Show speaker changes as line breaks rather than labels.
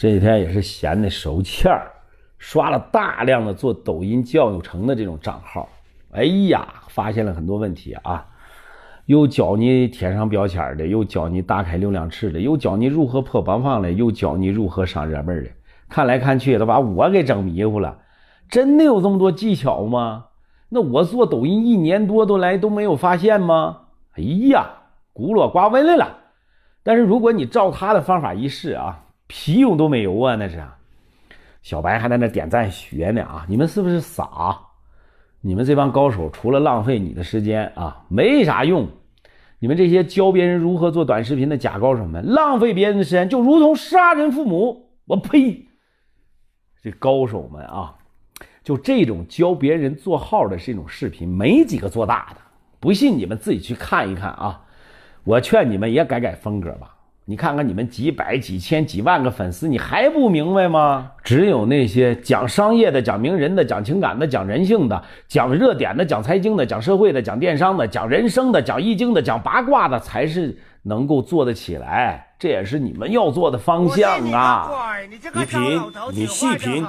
这几天也是闲的手欠儿，刷了大量的做抖音教育城的这种账号，哎呀，发现了很多问题啊，又教你贴上标签的，又教你打开流量池的，又教你如何破榜放的，又教你如何上热门的，看来看去都把我给整迷糊了。真的有这么多技巧吗？那我做抖音一年多都来都没有发现吗？哎呀，孤陋寡闻来了。但是如果你照他的方法一试啊，屁用都没有啊！那是，小白还在那点赞学呢啊！你们是不是傻？你们这帮高手除了浪费你的时间啊，没啥用。你们这些教别人如何做短视频的假高手们，浪费别人的时间就如同杀人父母。我呸！这高手们啊！就这种教别人做号的这种视频，没几个做大的。不信你们自己去看一看啊！我劝你们也改改风格吧。你看看你们几百、几千、几万个粉丝，你还不明白吗？只有那些讲商业的、讲名人的、讲情感的、讲人性的、讲热点的、讲财经的、讲社会的、讲电商的、讲人生的、讲易经的、讲八卦的，才是能够做得起来。这也是你们要做的方向啊！
你品，你细品。